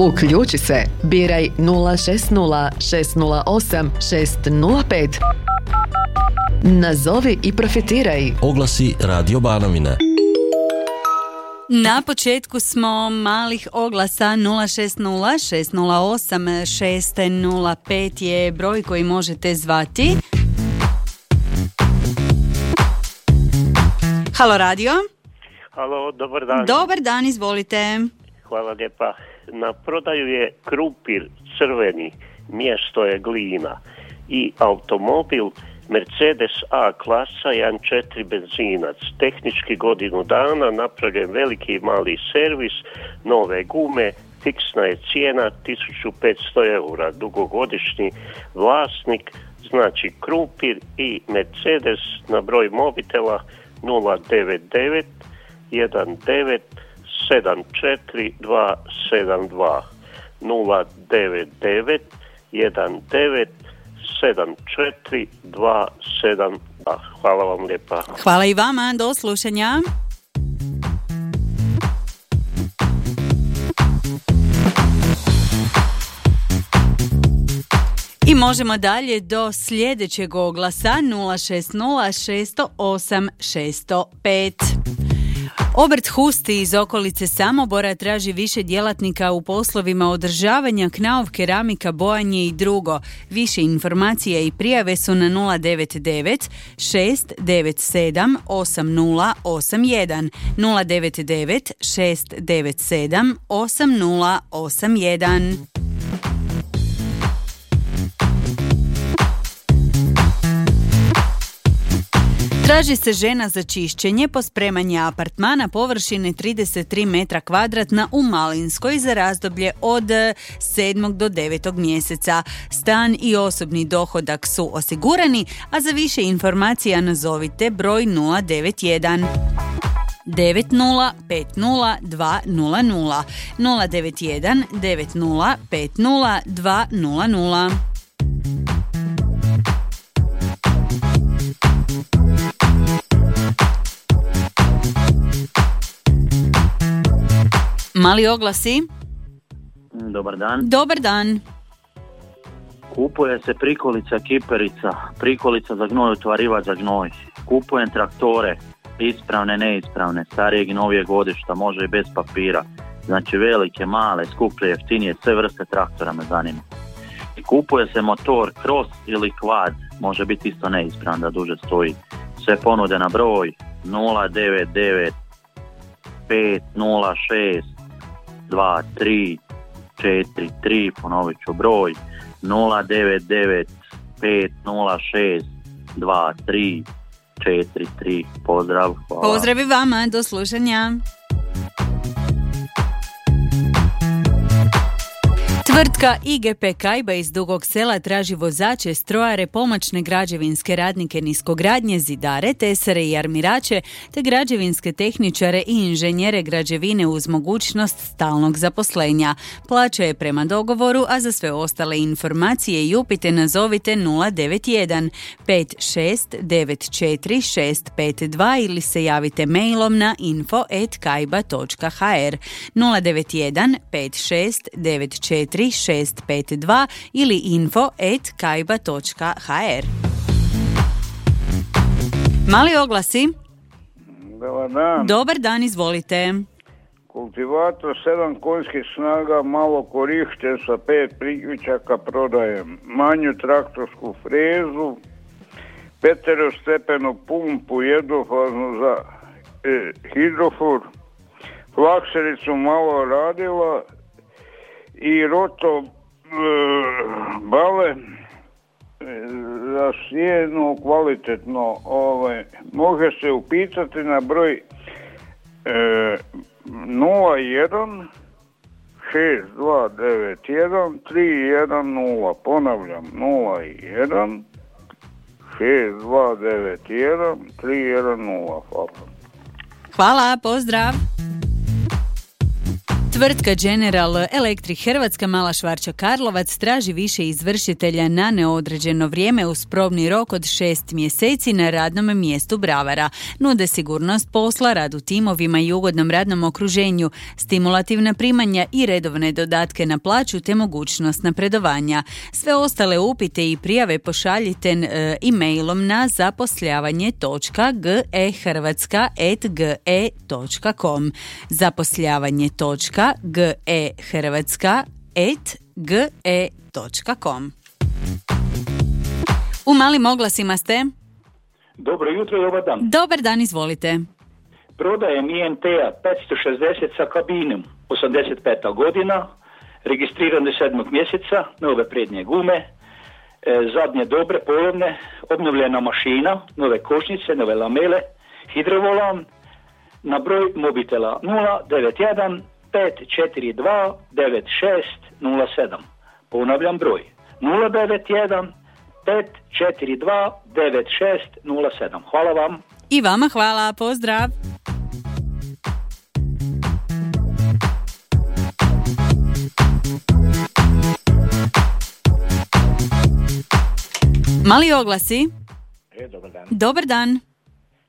Uključi se. Biraj 060 608 605. Nazovi i profitiraj. Oglasi Radio Banovine. Na početku smo malih oglasa 060 608 605 je broj koji možete zvati. Halo radio. Halo, dobar dan. Dobar dan, izvolite. Hvala lijepa. Na prodaju je krupir crveni, mjesto je glina i automobil Mercedes A klasa 1.4 benzinac. Tehnički godinu dana napravljen veliki i mali servis, nove gume, fiksna je cijena 1500 eura. Dugogodišnji vlasnik, znači krupir i Mercedes na broj mobitela 099 19 74272 099 19 74272. Hvala vam lijepa. Hvala i vama, do slušanja. I možemo dalje do sljedećeg oglasa 060 608 605. Obrt Husti iz okolice Samobora traži više djelatnika u poslovima održavanja knaov, keramika, bojanje i drugo. Više informacije i prijave su na 099 697 8081 099 697 8081 Traži se žena za čišćenje, pospremanje apartmana površine 33 metra kvadratna u Malinskoj za razdoblje od 7. do 9. mjeseca. Stan i osobni dohodak su osigurani, a za više informacija nazovite broj 091. 90502000 091 90502000 Mali oglasi. Dobar dan. Dobar dan. Kupuje se prikolica kiperica, prikolica za gnoj, utvarivač za gnoj. Kupujem traktore, ispravne, neispravne, starijeg i novije godišta, može i bez papira. Znači velike, male, skuplje, jeftinije, sve vrste traktora me zanima. I kupuje se motor cross ili quad, može biti isto neispravan da duže stoji. Sve ponude na broj 099 506 2, 3, 4, 3, ponovit ću broj 099 506 2, 3, 4, 3. Pozdrav. Hvala. Pozdrav i vama, do slušanja. Tvrtka IGP Kajba iz Dugog sela traži vozače, strojare, pomoćne građevinske radnike niskogradnje, zidare, tesare i armirače, te građevinske tehničare i inženjere građevine uz mogućnost stalnog zaposlenja. Plaća je prema dogovoru, a za sve ostale informacije i upite nazovite 091 5694652 ili se javite mailom na info.kajba.hr 091 5694 652 ili info at kajba.hr Mali oglasi. Dobar dan. Dobar dan, izvolite. Kultivator 7 konjskih snaga, malo korišten sa pet priključaka prodajem. Manju traktorsku frezu, peterostepenu pumpu jednofaznu za e, hidrofor, flaksericu malo radila i roto e, bale e, za sjenu kvalitetno ovaj, može se upitati na broj e, 01 6291 310 ponavljam 01 6291 310 hvala Hvala, pozdrav! Tvrtka General Electric Hrvatska Mala Švarća Karlovac traži više izvršitelja na neodređeno vrijeme uz probni rok od šest mjeseci na radnom mjestu bravara. Nude sigurnost posla, rad u timovima i ugodnom radnom okruženju, stimulativna primanja i redovne dodatke na plaću te mogućnost napredovanja. Sve ostale upite i prijave pošaljite e, e-mailom na zaposljavanje.gehrvatska.ge.com zaposljavanje.gehrvatska gehrvatska.ge.com U malim oglasima ste? Dobro jutro i dobar dan. Dobar dan, izvolite. Prodajem INT-a 560 sa kabinom, 85. godina, registriran do 7. mjeseca, nove prednje gume, e, zadnje dobre, polovne, obnovljena mašina, nove košnice, nove lamele, hidrovolan, na broj mobitela 091 542 9607. Ponavljam broj 091 542 9607. Hvala vam. I vama hvala, pozdrav. Mali oglasi. E, dobar dan. Dobar dan.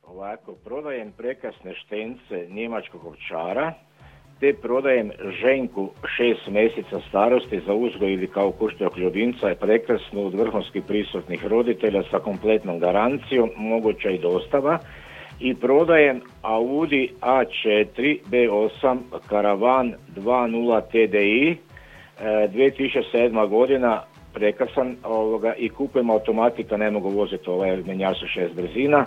Ovako, prodajem prekasne štence njemačkog ovčara, te prodajem ženku šest mjeseca starosti za uzgoj ili kao kuštog ljubimca je prekrasno od vrhunskih prisutnih roditelja sa kompletnom garancijom, moguća i dostava. I prodajem Audi A4 B8 Karavan 2.0 TDI 2007. godina prekrasan ovoga, i kupujem automatika, ne mogu voziti ovaj menjar su šest brzina.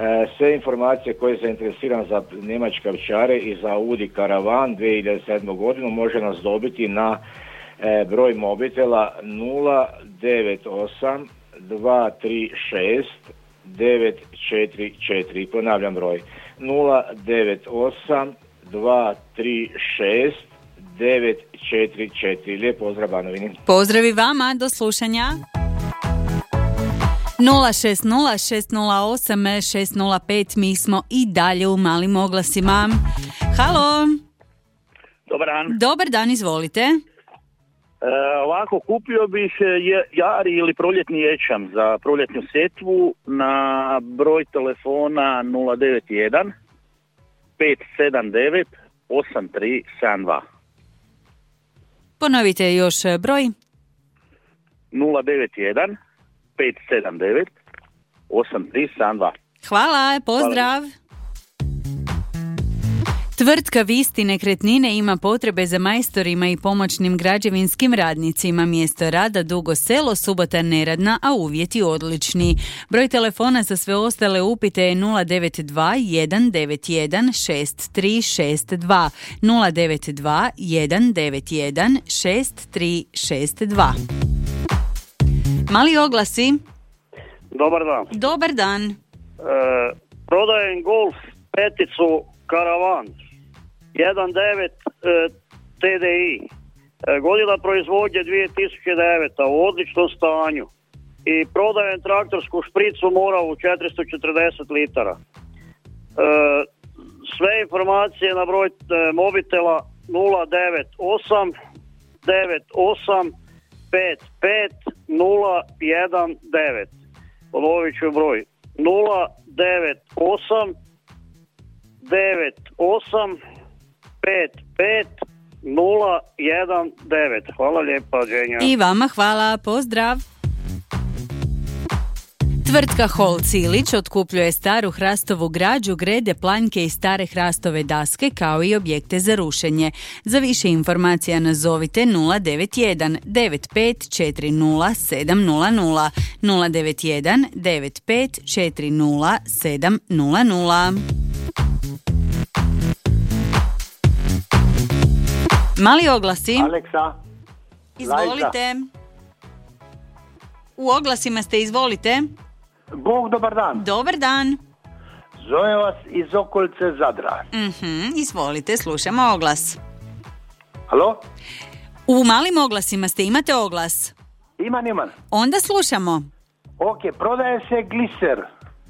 E, sve informacije koje je zainteresiran za njemačke ovčare i za Audi Karavan 2007. godinu može nas dobiti na e, broj mobitela 098 236 944. Ponavljam broj 098 236 944. Lijep pozdrav Banovini. Pozdravi vama, do slušanja. 060 mi smo i dalje u malim oglasima. Halo. Dobar dan. Dobar dan, izvolite. E, ovako, kupio bih e, jari ili proljetni ječam za proljetnu setvu na broj telefona 091 579 8372. Ponovite još e, broj. 091 579 8372. Hvala, pozdrav. Hvala. Tvrtka Visti nekretnine ima potrebe za majstorima i pomoćnim građevinskim radnicima. Mjesto rada Dugo selo, subota neradna, a uvjeti odlični. Broj telefona za sve ostale upite je 092 191 6362 092 191 6362 Mali oglasi. Dobar dan. Dobar dan. E, prodajem golf peticu karavan 1.9 e, TDI. E, godina proizvodnje 2009. u odličnom stanju. I prodajem traktorsku špricu mora u 440 litara. E, sve informacije na broj mobitela 098 98 55 019. Ponovit ću broj 098 98 55 019. Hvala lijepa, Dženja. I vama hvala, pozdrav. Tvrtka Holc Ilić otkupljuje staru hrastovu građu, grede, planjke i stare hrastove daske kao i objekte za rušenje. Za više informacija nazovite 091 9540 700 091 9540 700 Mali oglasi. Aleksa. Izvolite. U oglasima ste, izvolite. Bog, dobar dan. Dobar dan. Zovem vas iz okolice Zadra. Mhm, izvolite, slušamo oglas. Halo? U malim oglasima ste, imate oglas? Imam, imam. Onda slušamo. Ok, prodaje se gliser.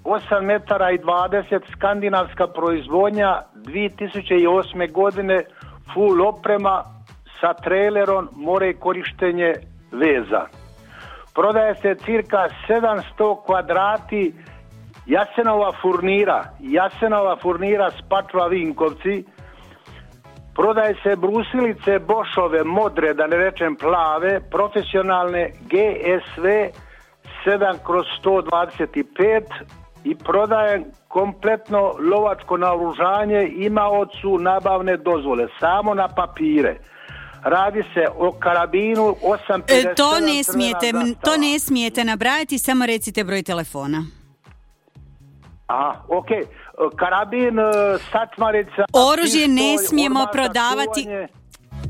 8 metara i 20 skandinavska proizvodnja 2008. godine full oprema sa trailerom, more korištenje veza. Prodaje se cirka 700 kvadrati Jasenova furnira, Jasenova furnira Spačva Vinkovci, prodaje se brusilice Bošove, modre, da ne rečem plave, profesionalne GSV 7 kroz 125 i prodaje kompletno lovačko naoružanje imaocu nabavne dozvole, samo na papire. Radi se o karabinu 857 E, to ne smijete, to ne smijete nabrajati, samo recite broj telefona. Aha, ok. Karabin, e, sačmarica... Oružje ne smijemo prodavati. čuvanje.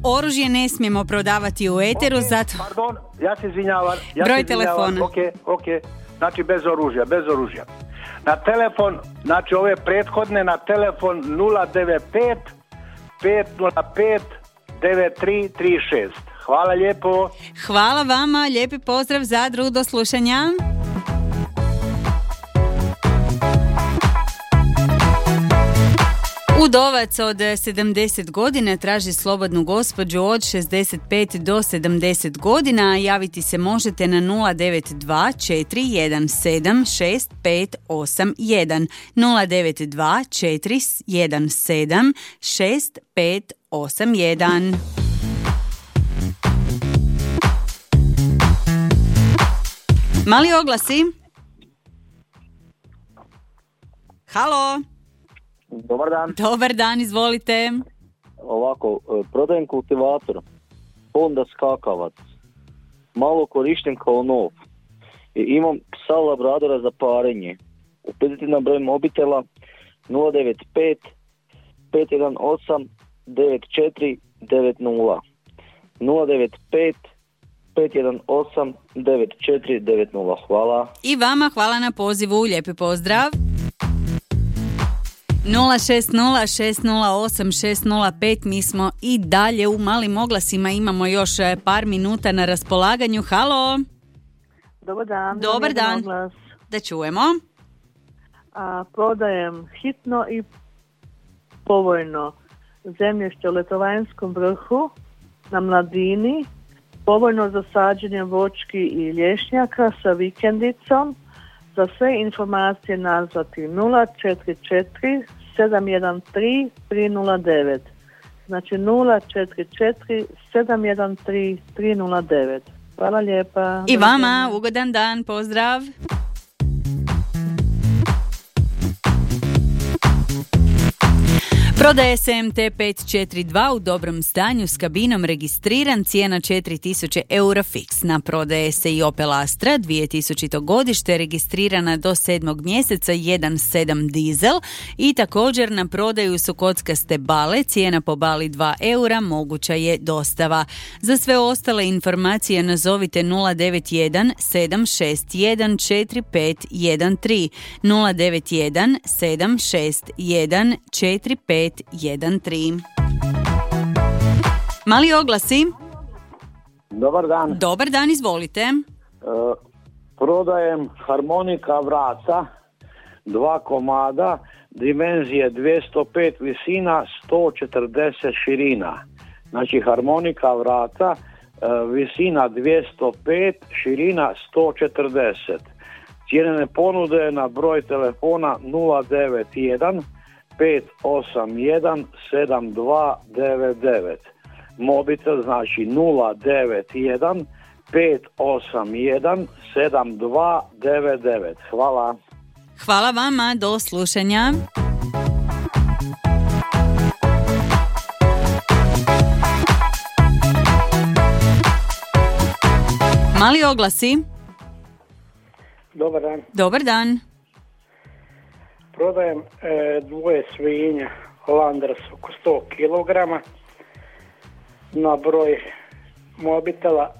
Oružje ne smijemo prodavati u eteru, Ok, zato... Pardon, ja se izvinjavam. Ja Broj telefona. Ok, ok. Znači bez oružja, bez oružja. Na telefon, znači ove prethodne na telefon 095 505 9336. Hvala lijepo. Hvala vama, lijepi pozdrav Zadru, do slušanja. Udovac od 70 godina traži slobodnu gospođu od 65 do 70 godina. Javiti se možete na 092 417 6581. 092 417 6581. Mali oglasi. Halo. Dobar dan. Dobar dan, izvolite. Ovako, e, prodajem kultivator. Honda skakavac. Malo korišten kao nov. I imam psa labradora za parenje. Upitite na broj mobitela 095 518 9490. 095 518 9490. Hvala. I vama hvala na pozivu, lijepi pozdrav. 060-608-605, mi smo i dalje u malim oglasima, imamo još e, par minuta na raspolaganju. Halo, Dobar dan. Dobar dan. oglas. da čujemo. A, prodajem hitno i povoljno zemljište u Letovanjskom vrhu na Mladini, povoljno za sađenje vočki i lješnjaka sa vikendicom. Za sve informacije nazvati 044 713 309. Znači 044 713 309. Hvala lijepa. I vama, ugodan dan, pozdrav. Prodaje se MT542 u dobrom stanju s kabinom registriran, cijena 4000 eura fiksna. Prodaje se i Opel Astra 2000. godište registrirana do 7. mjeseca 1.7 dizel i također na prodaju su kockaste bale, cijena po bali 2 eura, moguća je dostava. Za sve ostale informacije nazovite 091 761 4513 091 761 4513 Mali oglasi. Dobar dan. Dobar dan, izvolite. E, prodajem harmonika vraca, dva komada, dimenzije 205 visina, 140 širina. Znači harmonika vrata, e, visina 205, širina 140. Cijene ponude na broj telefona 091 581 7299. Mobitel znači 091 581 7299. Hvala. Hvala vama, do slušanja. Mali oglasi. Dobar dan. Dobar dan. Prodajem e, dvoje svinja Landers oko 100 kg na broj mobitela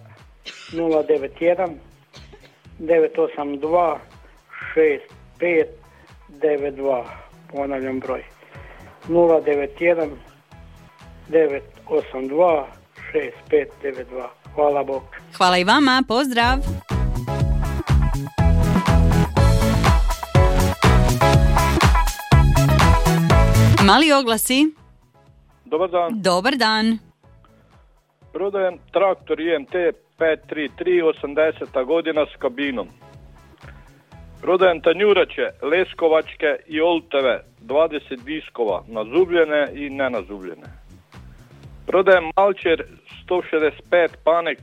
091 982 6592 ponavljam broj 091 982 6592 hvala Bog Hvala i vama, pozdrav. Mali oglasi. Dobar dan. Dobar dan. Prodajem traktor IMT 533 80. godina s kabinom. Prodajem tanjurače, leskovačke i olteve 20 diskova, nazubljene i nenazubljene. Prodajem malčer 165 Panex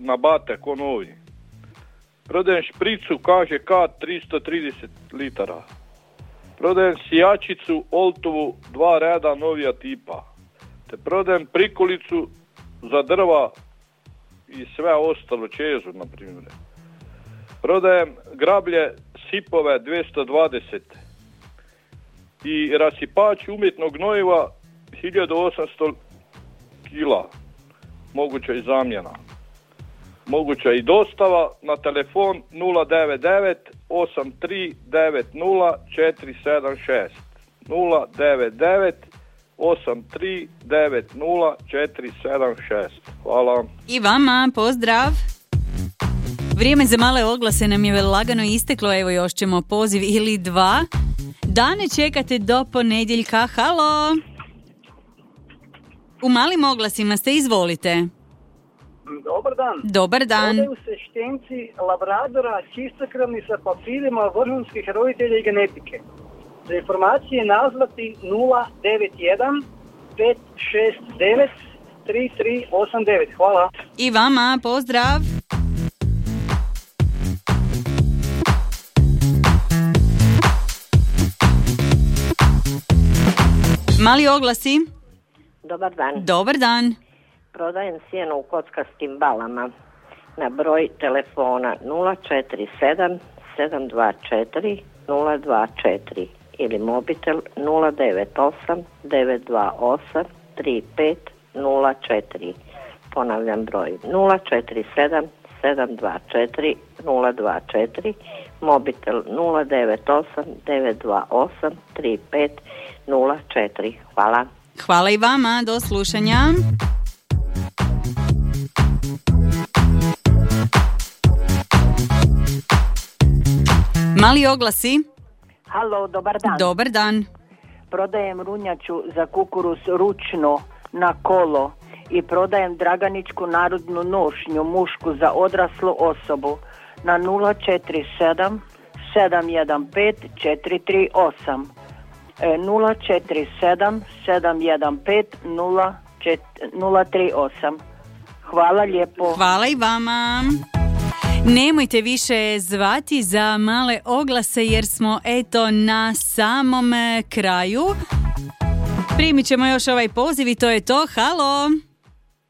na bate ko novi. Prodajem špricu kaže K 330 litara. Prodajem sijačicu Oltovu dva reda novija tipa. Te prodajem prikolicu za drva i sve ostalo čežu, na primjer. Prodajem grablje sipove 220 i rasipač umjetnog gnojiva 1800 kila. Moguća i zamjena. Moguća i dostava na telefon 099 8390 476 099 8390 476 Hvala. I vama, pozdrav. Vrijeme za male oglase nam je lagano isteklo, evo još ćemo poziv ili dva. Dane čekate do ponedjeljka, halo! U malim oglasima ste, izvolite. Dobar dan. Dobar dan. Prodaju se štenci labradora čistokrvni sa papirima vrhunskih roditelja i genetike. Za informacije nazvati 091 569 3389. Hvala. I vama, pozdrav. Mali oglasi. Dobar dan. Dobar dan. Prodajem sjeno u kockastim balama na broj telefona 047 724 024 ili mobitel 098 928 3504. Ponavljam broj 047 724 024 mobitel 098 928 3504. Hvala. Hvala i vama, do slušanja. Mali oglasi. Halo, dobar dan. Dobar dan. Prodajem runjaču za kukuruz ručno na kolo i prodajem draganičku narodnu nošnju mušku za odraslu osobu na 047 715 438 e, 047 715 038 Hvala lijepo. Hvala i vama. Nemojte više zvati za male oglase jer smo eto na samom e, kraju. Primit ćemo još ovaj poziv i to je to. Halo.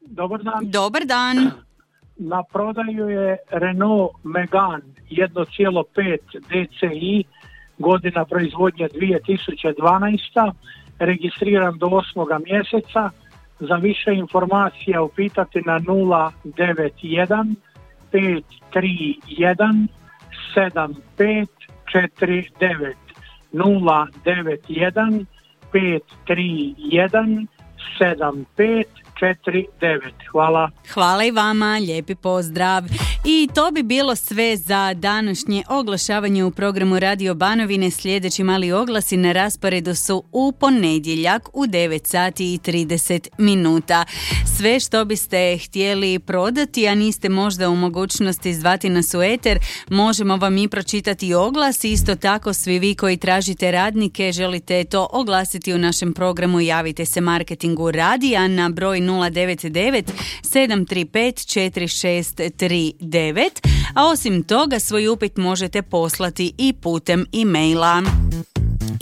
Dobar dan. Dobar dan. Na prodaju je Renault Megane 1,5 DCI, godina proizvodnje 2012. Registriran do 8. mjeseca. Za više informacija upitate na 091 531 7549 091 531 7549. Hvala. Hvala i vama, lijepi pozdrav. I to bi bilo sve za današnje oglašavanje u programu Radio Banovine. Sljedeći mali oglasi na rasporedu su u ponedjeljak u 9 sati i 30 minuta. Sve što biste htjeli prodati, a niste možda u mogućnosti zvati nas u eter, možemo vam i pročitati oglas. Isto tako svi vi koji tražite radnike, želite to oglasiti u našem programu, javite se marketingu radija na broj 099 735 4639, a osim toga svoj upit možete poslati i putem e-maila.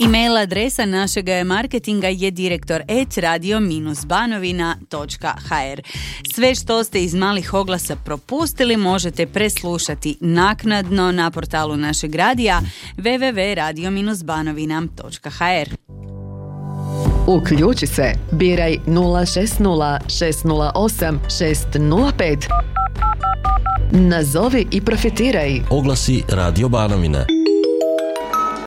E-mail adresa našega je marketinga je direktor radio-banovina.hr. Sve što ste iz malih oglasa propustili možete preslušati naknadno na portalu našeg radija www.radio-banovina.hr. Uključi se, biraj 060 608 605. Nazovi i profitiraj. Oglasi Radio Banovine.